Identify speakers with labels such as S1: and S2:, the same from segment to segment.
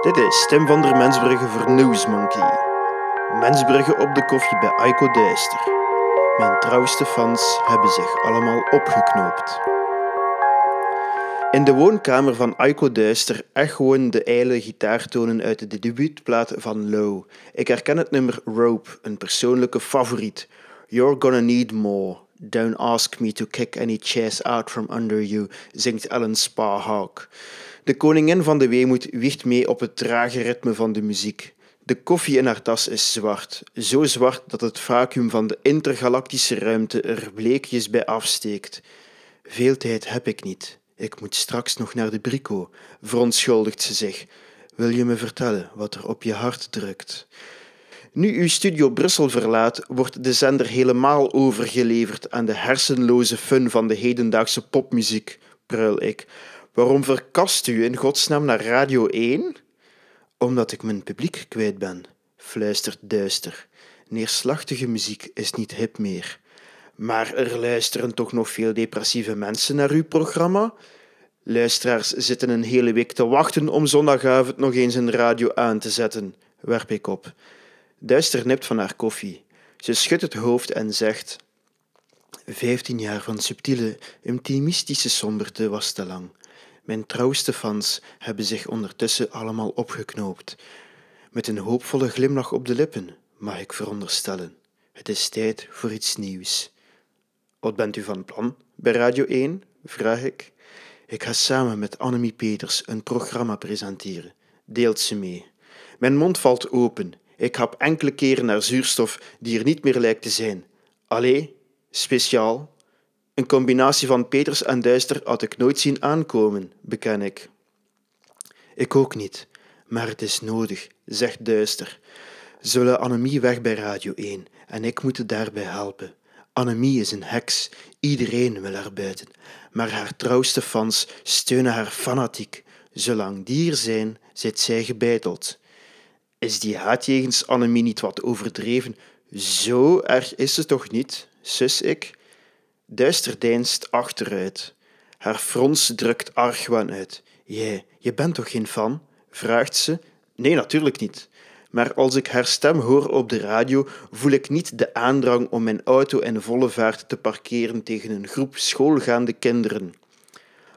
S1: Dit is Tim van der Mensbrugge voor Newsmonkey. Mensbrugge op de koffie bij Aiko Duister. Mijn trouwste fans hebben zich allemaal opgeknoopt. In de woonkamer van Aiko Duister echoen de ijle gitaartonen uit de debuutplaat van Low. Ik herken het nummer Rope, een persoonlijke favoriet. You're gonna need more. Don't ask me to kick any chairs out from under you, zingt Ellen Sparhawk. De koningin van de weemoed wiegt mee op het trage ritme van de muziek. De koffie in haar tas is zwart, zo zwart dat het vacuüm van de intergalactische ruimte er bleekjes bij afsteekt. Veel tijd heb ik niet. Ik moet straks nog naar de brico, verontschuldigt ze zich. Wil je me vertellen wat er op je hart drukt? Nu uw studio Brussel verlaat, wordt de zender helemaal overgeleverd aan de hersenloze fun van de hedendaagse popmuziek, pruil ik. Waarom verkast u in godsnaam naar Radio 1? Omdat ik mijn publiek kwijt ben, fluistert duister. Neerslachtige muziek is niet hip meer. Maar er luisteren toch nog veel depressieve mensen naar uw programma? Luisteraars zitten een hele week te wachten om zondagavond nog eens een radio aan te zetten, werp ik op. Duister nipt van haar koffie. Ze schudt het hoofd en zegt: Vijftien jaar van subtiele, intimistische somberte was te lang. Mijn trouwste fans hebben zich ondertussen allemaal opgeknoopt. Met een hoopvolle glimlach op de lippen, mag ik veronderstellen. Het is tijd voor iets nieuws. Wat bent u van plan bij Radio 1? vraag ik. Ik ga samen met Annemie Peters een programma presenteren. Deelt ze mee. Mijn mond valt open. Ik hap enkele keren naar zuurstof die er niet meer lijkt te zijn. Allee, speciaal. Een combinatie van Peters en Duister had ik nooit zien aankomen, beken ik. Ik ook niet, maar het is nodig, zegt Duister. Zullen Annemie weg bij Radio 1 en ik moet daarbij helpen. Annemie is een heks, iedereen wil haar buiten, maar haar trouwste fans steunen haar fanatiek. Zolang die er zijn, zit zij gebeiteld. Is die haat jegens Annemie niet wat overdreven? Zo erg is ze toch niet, sus ik? Duister deinst achteruit. Haar frons drukt argwaan uit. Jij, je bent toch geen fan? vraagt ze. Nee, natuurlijk niet. Maar als ik haar stem hoor op de radio, voel ik niet de aandrang om mijn auto in volle vaart te parkeren tegen een groep schoolgaande kinderen.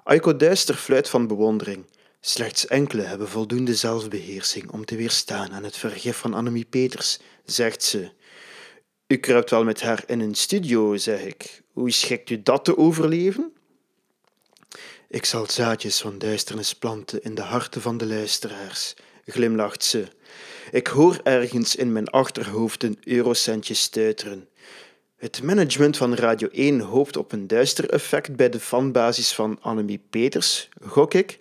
S1: Aiko Duister fluit van bewondering. Slechts enkele hebben voldoende zelfbeheersing om te weerstaan aan het vergif van Annemie Peters, zegt ze. U kruipt wel met haar in een studio, zeg ik. Hoe schikt u dat te overleven? Ik zal zaadjes van duisternis planten in de harten van de luisteraars, glimlacht ze. Ik hoor ergens in mijn achterhoofd een eurocentje stuiteren. Het management van Radio 1 hoopt op een duister effect bij de fanbasis van Annemie Peters, gok ik,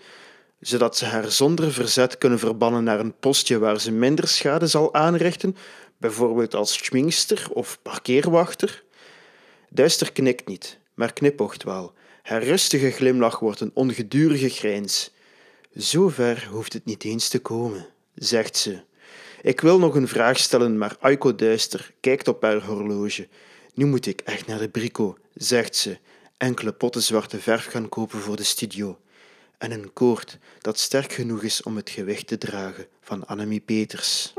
S1: zodat ze haar zonder verzet kunnen verbannen naar een postje waar ze minder schade zal aanrichten, bijvoorbeeld als schminkster of parkeerwachter. Duister knikt niet, maar knipocht wel. Haar rustige glimlach wordt een ongedurige grijns. Zover hoeft het niet eens te komen, zegt ze. Ik wil nog een vraag stellen, maar Aiko Duister kijkt op haar horloge. Nu moet ik echt naar de brico, zegt ze. Enkele potten zwarte verf gaan kopen voor de studio. En een koord dat sterk genoeg is om het gewicht te dragen van Annemie Peters.